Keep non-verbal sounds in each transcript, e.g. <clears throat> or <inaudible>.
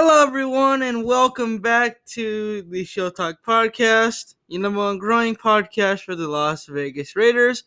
Hello, everyone, and welcome back to the Shield Talk Podcast, your number one growing podcast for the Las Vegas Raiders.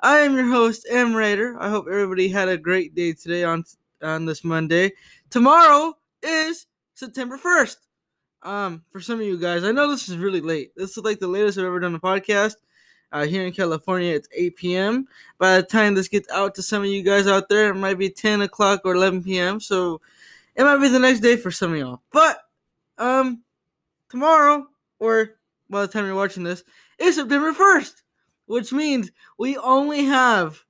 I am your host, M Raider. I hope everybody had a great day today on on this Monday. Tomorrow is September first. Um, for some of you guys, I know this is really late. This is like the latest I've ever done a podcast. Uh, here in California, it's 8 p.m. By the time this gets out to some of you guys out there, it might be 10 o'clock or 11 p.m. So it might be the next day for some of y'all. But um tomorrow, or by the time you're watching this, is September 1st, which means we only have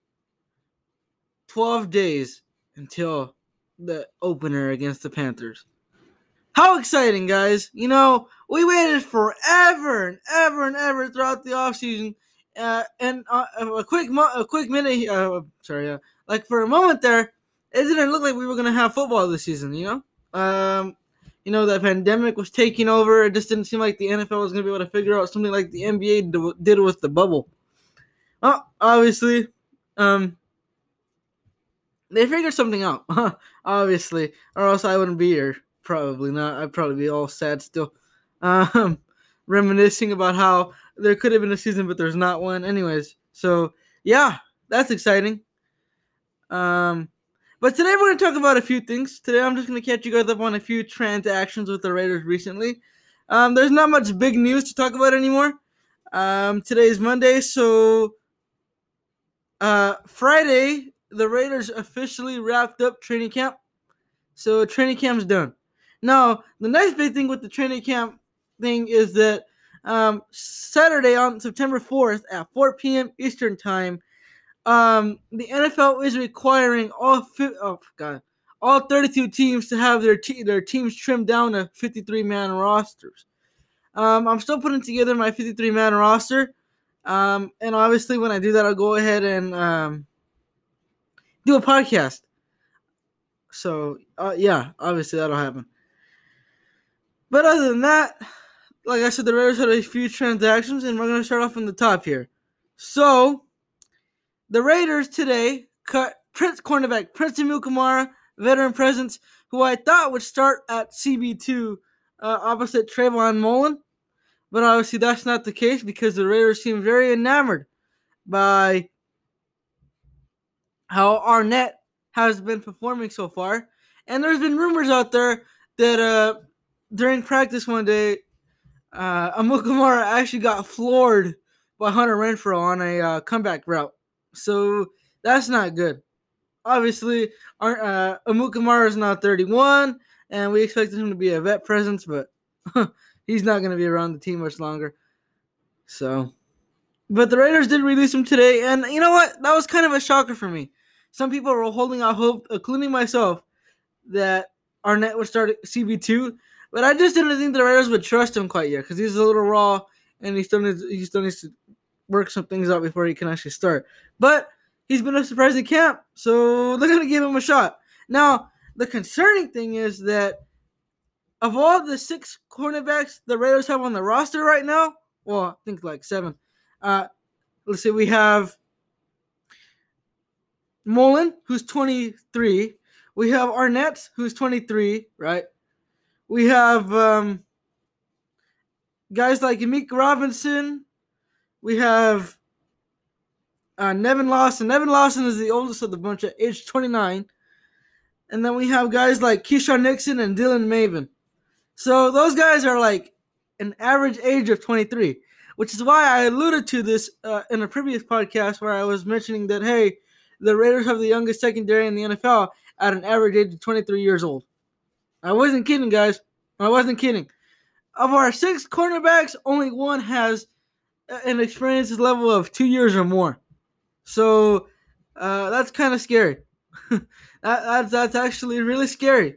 12 days until the opener against the Panthers. How exciting, guys! You know, we waited forever and ever and ever throughout the offseason. Uh, and uh, a quick, mo- a quick minute. Uh, sorry, uh, like for a moment there, it didn't look like we were gonna have football this season. You know, um, you know the pandemic was taking over. It just didn't seem like the NFL was gonna be able to figure out something like the NBA did with the bubble. Well, obviously, um, they figured something out. <laughs> obviously, or else I wouldn't be here. Probably not. I'd probably be all sad still, um, <laughs> reminiscing about how there could have been a season, but there's not one. Anyways, so yeah, that's exciting. Um, but today we're going to talk about a few things. Today I'm just going to catch you guys up on a few transactions with the Raiders recently. Um, there's not much big news to talk about anymore. Um, today is Monday, so uh, Friday the Raiders officially wrapped up training camp. So training camp's done. Now the next big thing with the training camp thing is that um, Saturday on September 4th at 4 p.m. Eastern time, um, the NFL is requiring all fi- oh god all 32 teams to have their te- their teams trimmed down to 53 man rosters. Um, I'm still putting together my 53 man roster, um, and obviously when I do that, I'll go ahead and um, do a podcast. So uh, yeah, obviously that'll happen. But other than that, like I said, the Raiders had a few transactions, and we're gonna start off from the top here. So the Raiders today cut Prince cornerback Prince Amukamara, veteran presence, who I thought would start at CB2 uh, opposite Trayvon Mullen. But obviously that's not the case because the Raiders seem very enamored by how Arnette has been performing so far. And there's been rumors out there that uh, during practice one day, uh, Amukamara actually got floored by Hunter Renfrow on a uh, comeback route. So that's not good. Obviously, our, uh, Amukamara is now 31, and we expected him to be a vet presence, but <laughs> he's not going to be around the team much longer. So, but the Raiders did release him today, and you know what? That was kind of a shocker for me. Some people were holding out hope, including myself, that Arnette would start at CB2, but I just didn't think the Raiders would trust him quite yet because he's a little raw and he still needs he still needs to work some things out before he can actually start. But he's been a surprising camp, so they're gonna give him a shot. Now, the concerning thing is that of all the six cornerbacks the Raiders have on the roster right now, well, I think like seven. Uh, let's say we have Mullen, who's 23. We have Arnette, who's 23, right? We have um, guys like Amik Robertson. We have uh, Nevin Lawson. Nevin Lawson is the oldest of the bunch at age 29. And then we have guys like Keisean Nixon and Dylan Maven. So those guys are like an average age of 23, which is why I alluded to this uh, in a previous podcast where I was mentioning that, hey, the Raiders have the youngest secondary in the NFL at an average age of 23 years old. I wasn't kidding, guys. I wasn't kidding. Of our six cornerbacks, only one has an experience level of two years or more. So uh, that's kind of scary. <laughs> that, that's that's actually really scary.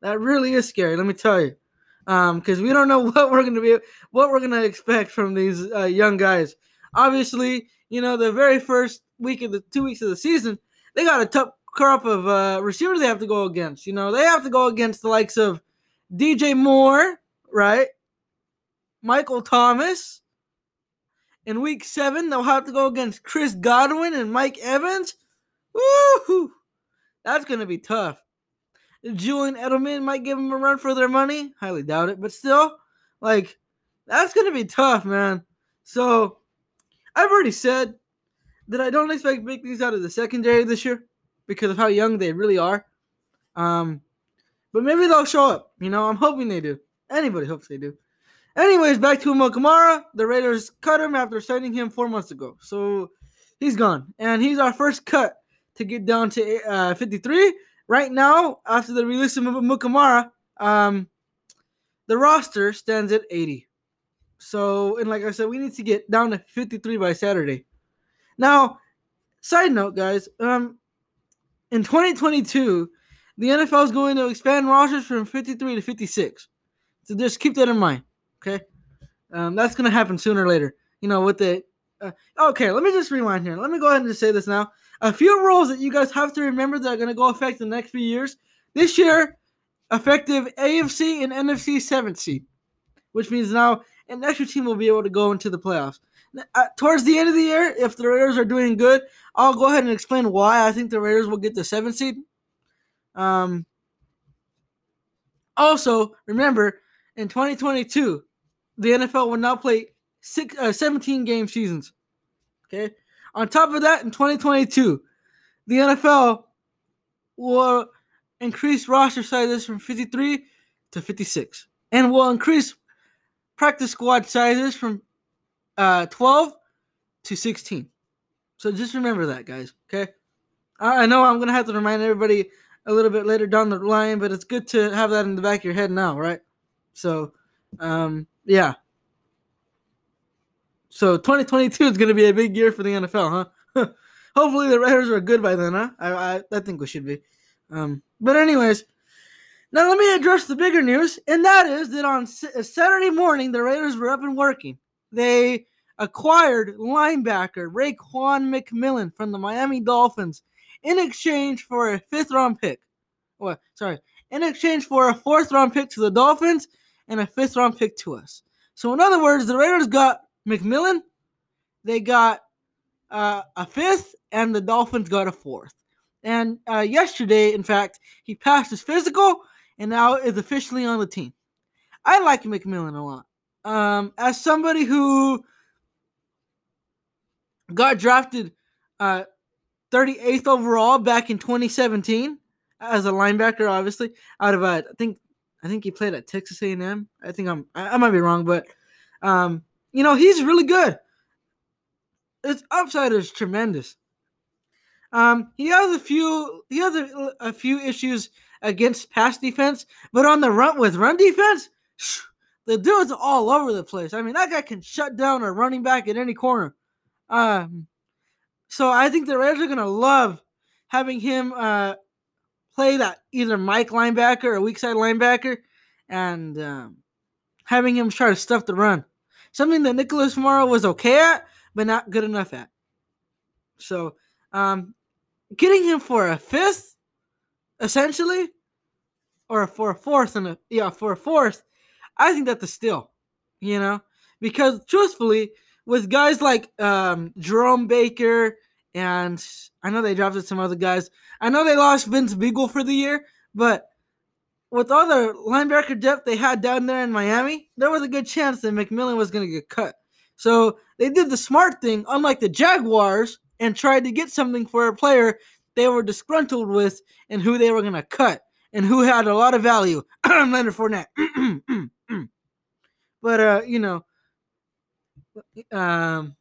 That really is scary. Let me tell you, because um, we don't know <laughs> what we're gonna be, what we're gonna expect from these uh, young guys. Obviously, you know the very first week of the two weeks of the season, they got a tough crop of uh, receivers they have to go against. You know they have to go against the likes of DJ Moore, right? Michael Thomas. In week seven, they'll have to go against Chris Godwin and Mike Evans. Woohoo! That's gonna be tough. Julian Edelman might give them a run for their money. Highly doubt it, but still, like, that's going to be tough, man. So, I've already said that I don't expect big things out of the secondary this year because of how young they really are. Um, but maybe they'll show up. You know, I'm hoping they do. Anybody hopes they do. Anyways, back to Alvin Kamara. The Raiders cut him after signing him four months ago. So he's gone. And he's our first cut to get down to uh, 53. Right now, after the release of Amukamara, um, the roster stands at 80. So, and like I said, we need to get down to 53 by Saturday. Now, side note, guys, um, in 2022, the NFL is going to expand rosters from 53 to 56. So just keep that in mind. Okay, um, that's gonna happen sooner or later. You know, with the uh, okay, let me just rewind here. Let me go ahead and just say this now. A few rules that you guys have to remember that are gonna go affect the next few years. This year, effective AFC and NFC seventh seed, which means now an extra team will be able to go into the playoffs. Uh, towards the end of the year, if the Raiders are doing good, I'll go ahead and explain why I think the Raiders will get the seventh seed. Um. Also, remember in 2022, the NFL will now play six, uh, 17 game seasons. Okay. On top of that, in 2022, the NFL will increase roster sizes from 53 to 56 and will increase practice squad sizes from uh, 12 to 16. So just remember that, guys. Okay. I, I know I'm going to have to remind everybody a little bit later down the line, but it's good to have that in the back of your head now, right? So, um, yeah. So 2022 is going to be a big year for the NFL, huh? <laughs> Hopefully the Raiders are good by then, huh? I, I, I think we should be. Um, but anyways, now let me address the bigger news, and that is that on uh, Saturday morning the Raiders were up and working. They acquired linebacker Raekwon McMillan from the Miami Dolphins in exchange for a fifth round pick. What? Sorry, in exchange for a fourth round pick to the Dolphins and a fifth round pick to us. So in other words, the Raiders got McMillan, they got uh, a fifth, and the Dolphins got a fourth. And uh, yesterday, in fact, he passed his physical and now is officially on the team. I like McMillan a lot. Um, as somebody who got drafted uh, 38th overall back in 2017 as a linebacker, obviously out of uh, I think I think he played at Texas A&M. I think I'm I, I might be wrong, but um, you know he's really good. His upside is tremendous. Um, he has a few he has a, a few issues against pass defense, but on the run with run defense, the dude's all over the place. I mean, that guy can shut down a running back at any corner. Um, so I think the Raiders are gonna love having him uh, play that either Mike linebacker or weak side linebacker, and um, having him try to stuff the run. Something that Nicholas Morrow was okay at, but not good enough at. So, um, getting him for a fifth, essentially, or for a fourth and a yeah for a fourth, I think that's a steal. You know, because truthfully, with guys like um, Jerome Baker and I know they drafted some other guys. I know they lost Vince Biegel for the year, but with all the linebacker depth they had down there in Miami, there was a good chance that McMillan was going to get cut. So they did the smart thing, unlike the Jaguars, and tried to get something for a player they were disgruntled with and who they were going to cut and who had a lot of value. <clears throat> Leonard Fournette. <clears throat> but, uh, you know, um,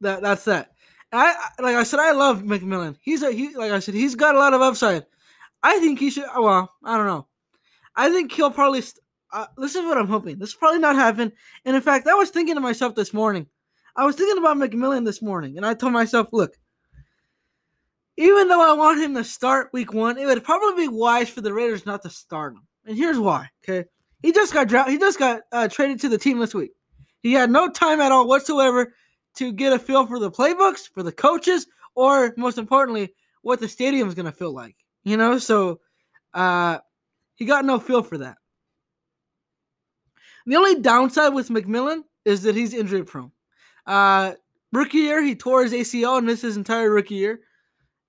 that that's that. I like I said, I love McMillan. He's a he like I said, he's got a lot of upside. I think he should. Well, I don't know. I think he'll probably. St- uh, this is what I'm hoping. This probably not happen. And in fact, I was thinking to myself this morning. I was thinking about McMillan this morning, and I told myself, look, even though I want him to start week one, it would probably be wise for the Raiders not to start him. And here's why. Okay, he just got dra- he just got uh, traded to the team this week. He had no time at all whatsoever to get a feel for the playbooks, for the coaches, or most importantly, what the stadium is going to feel like. You know, so uh, he got no feel for that. The only downside with McMillan is that he's injury prone. Uh, rookie year, he tore his ACL and missed his entire rookie year.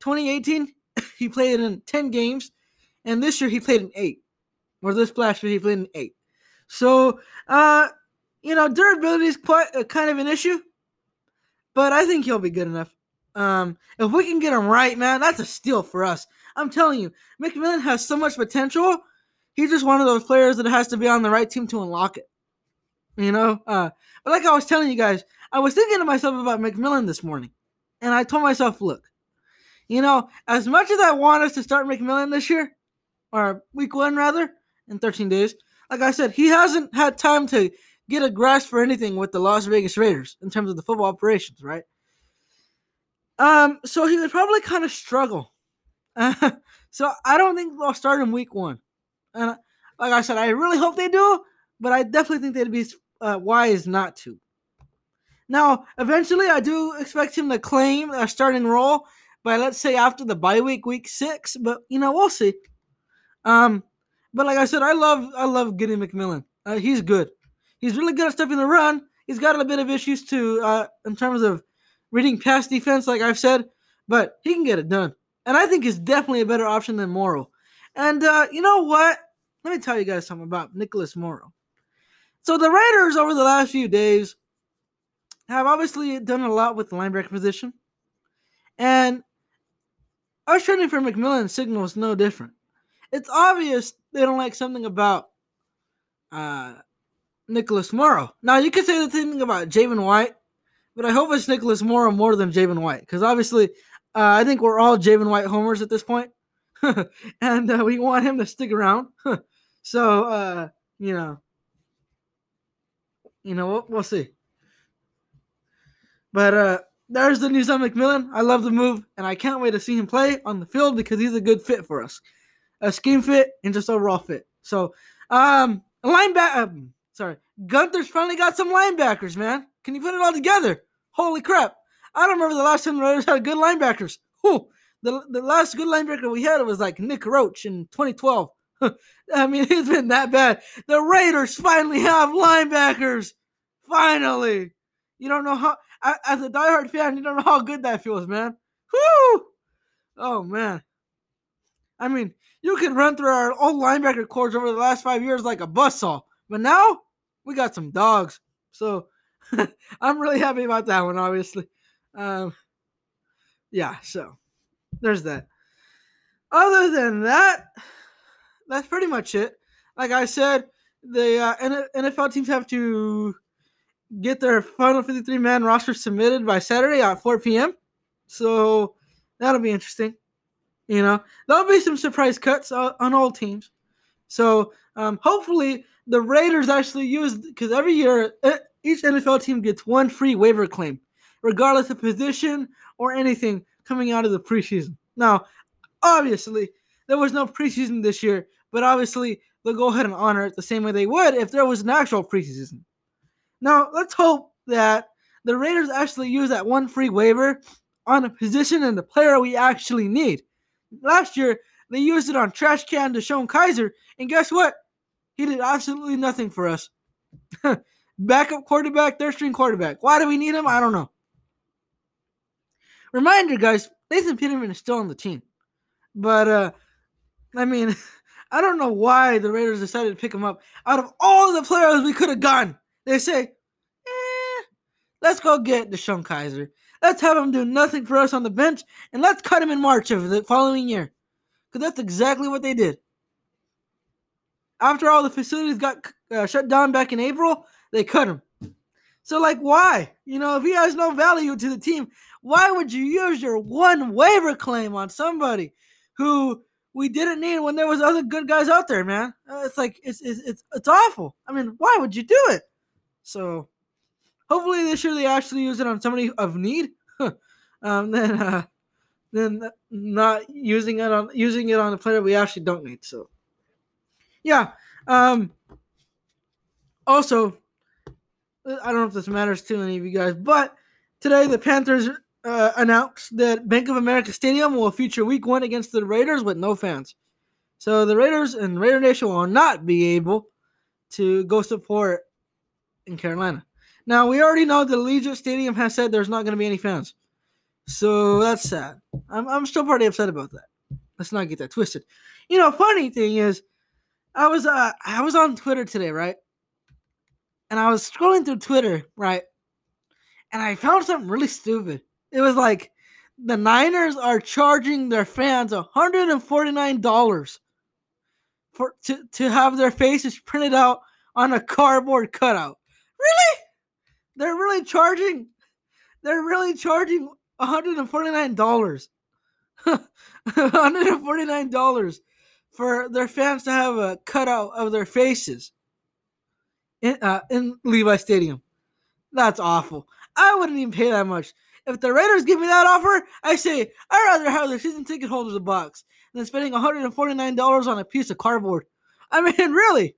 2018, <laughs> he played in 10 games and this year he played in eight. Or this last year he played in eight. So, uh, you know, durability is quite uh, kind of an issue, but I think he'll be good enough. Um, if we can get him right, man, that's a steal for us. I'm telling you, McMillan has so much potential. He's just one of those players that has to be on the right team to unlock it. You know, uh, but like I was telling you guys, I was thinking to myself about McMillan this morning, and I told myself, look, you know, as much as I want us to start McMillan this year, or week one rather, in 13 days, like I said, he hasn't had time to get a grasp for anything with the Las Vegas Raiders in terms of the football operations, right? Um, so he would probably kind of struggle. Uh, <laughs> so I don't think they'll start him week one. And like I said, I really hope they do, but I definitely think they'd be uh, wise not to. Now, eventually, I do expect him to claim a starting role by let's say after the bye week, week six. But you know, we'll see. Um, but like I said, I love I love getting McMillan. Uh, he's good. He's really good at stepping the run. He's got a bit of issues too uh, in terms of reading pass defense, like I've said, but he can get it done. And I think he's definitely a better option than Morrow. And uh, you know what? Let me tell you guys something about Nicholas Morrow. So the Raiders over the last few days have obviously done a lot with the linebacker position. And us training for McMillan signals no different. It's obvious they don't like something about uh, Nicholas Morrow. Now you could say the thing about Javin White, but I hope it's Nicholas Morrow more than Javin White because obviously uh, I think we're all Javin White homers at this point, <laughs> and uh, we want him to stick around. <laughs> so uh, you know, you know, we'll, we'll see. But uh, there's the news on McMillan. I love the move, and I can't wait to see him play on the field because he's a good fit for us, a scheme fit and just overall fit. So, um, linebacker. Um, sorry, Guenther's finally got some linebackers, man. Can you put it all together? Holy crap! I don't remember the last time the Raiders had good linebackers. Whew. The, the last good linebacker we had was like Nick Roach in 2012. <laughs> I mean, <laughs> it's been that bad. The Raiders finally have linebackers. Finally. You don't know how, as a diehard fan, you don't know how good that feels, man. Whoo! Oh, man. I mean, you could run through our old linebacker corps over the last five years like a buzzsaw. But now, we got some dogs. So, <laughs> I'm really happy about that one, obviously. Um, yeah, so there's that. Other than that, that's pretty much it. Like I said, the uh, NFL teams have to get their final 53 man roster submitted by Saturday at 4 p.m. So that'll be interesting. You know, there'll be some surprise cuts on all teams. So um, hopefully the Raiders actually use because every year each NFL team gets one free waiver claim, regardless of position or anything coming out of the preseason. Now, obviously, there was no preseason this year, but obviously they'll go ahead and honor it the same way they would if there was an actual preseason. Now, let's hope that the Raiders actually use that one free waiver on a position and the player we actually need. Last year, they used it on trash can DeShone Kizer, and guess what? He did absolutely nothing for us. <laughs> Backup quarterback, third string quarterback. Why do we need him? I don't know. Reminder, guys, Nathan Peterman is still on the team. But, uh, I mean, <laughs> I don't know why the Raiders decided to pick him up. Out of all the players we could have gotten, they say, eh, let's go get DeShone Kizer. Let's have him do nothing for us on the bench, and let's cut him in March of the following year. Because that's exactly what they did. After all the facilities got uh, shut down back in April, they cut him. So, like, why? You know, if he has no value to the team, why would you use your one waiver claim on somebody who we didn't need when there was other good guys out there, man? Uh, it's like it's, it's it's it's awful. I mean, why would you do it? So hopefully this year they actually use it on somebody of need. <laughs> um, then uh, then not using it on using it on a player we actually don't need. So yeah. Um, also, I don't know if this matters to any of you guys, but today the Panthers uh, announced that Bank of America Stadium will feature Week One against the Raiders with no fans. So the Raiders and Raider Nation will not be able to go support in Carolina. Now we already know the Allegiant Stadium has said there's not going to be any fans, so that's sad. I'm I'm still pretty upset about that. let's not get that twisted. You know, funny thing is, I was uh I was on Twitter today, right? And I was scrolling through Twitter, right? And I found something really stupid. It was like the Niners are charging their fans $149 for to, to have their faces printed out on a cardboard cutout. Really? They're really charging they're really charging $149. $149 <laughs> for their fans to have a cutout of their faces in, uh, in Levi Stadium. That's awful. I wouldn't even pay that much. If the Raiders give me that offer, I say I'd rather have the season ticket holders a box than spending $149 on a piece of cardboard. I <laughs> mean, really,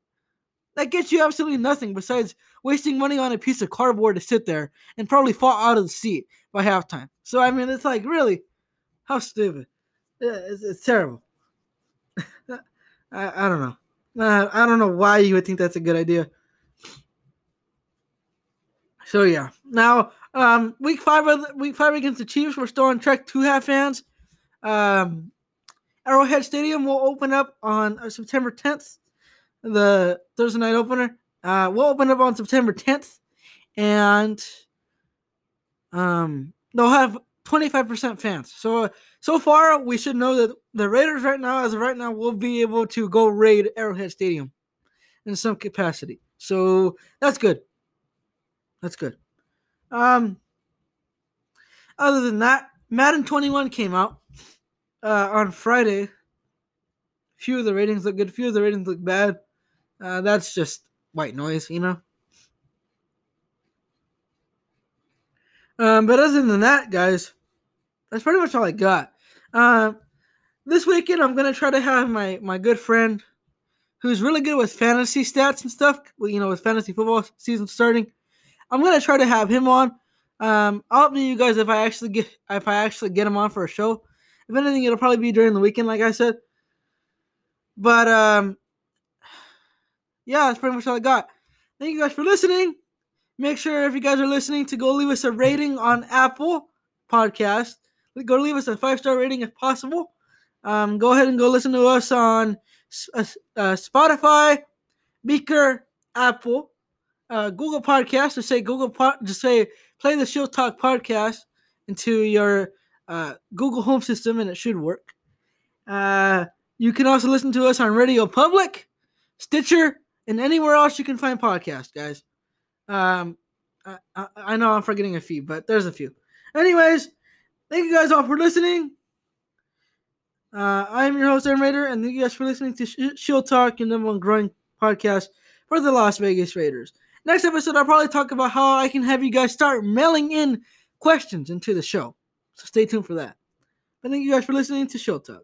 that gets you absolutely nothing besides wasting money on a piece of cardboard to sit there and probably fall out of the seat by halftime. So, I mean, it's like, really, how stupid. It's, it's terrible. I, I don't know. Uh, I don't know why you would think that's a good idea. So yeah. Now, um, week five of week five against the Chiefs, we're still on track to have fans. Um, Arrowhead Stadium will open up on uh, September 10th, the Thursday night opener. Uh, we'll open up on September 10th, and um, they'll have 25% fans. So so far, we should know that the Raiders right now, as of right now, will be able to go raid Arrowhead Stadium in some capacity. So that's good. That's good. Um, other than that, Madden 21 came out uh, on Friday. Few of the ratings look good. Few of the ratings look bad. Uh, that's just white noise, you know. Um, but other than that, guys, that's pretty much all I got. Uh, this weekend, I'm gonna try to have my my good friend, who's really good with fantasy stats and stuff. You know, with fantasy football season starting, I'm gonna try to have him on. Um, I'll update you guys if I actually get if I actually get him on for a show. If anything, it'll probably be during the weekend, like I said. But um, yeah, that's pretty much all I got. Thank you guys for listening. Make sure if you guys are listening to go leave us a rating on Apple Podcast go leave us a five star rating if possible. Um, go ahead and go listen to us on uh, uh, Spotify, Breaker, Apple, uh, Google Podcast. Just say Google. Po- just say play the Shield Talk podcast into your uh, Google Home system, and it should work. Uh, you can also listen to us on Radio Public, Stitcher, and anywhere else you can find podcasts, guys. Um, I, I, know I'm forgetting a few, but there's a few. Anyways, Thank you guys all for listening. Uh, I am your host, Aaron Raider, and thank you guys for listening to Sh- Shield Talk, your number one growing podcast for the Las Vegas Raiders. Next episode, I'll probably talk about how I can have you guys start mailing in questions into the show. So stay tuned for that. But thank you guys for listening to Shield Talk.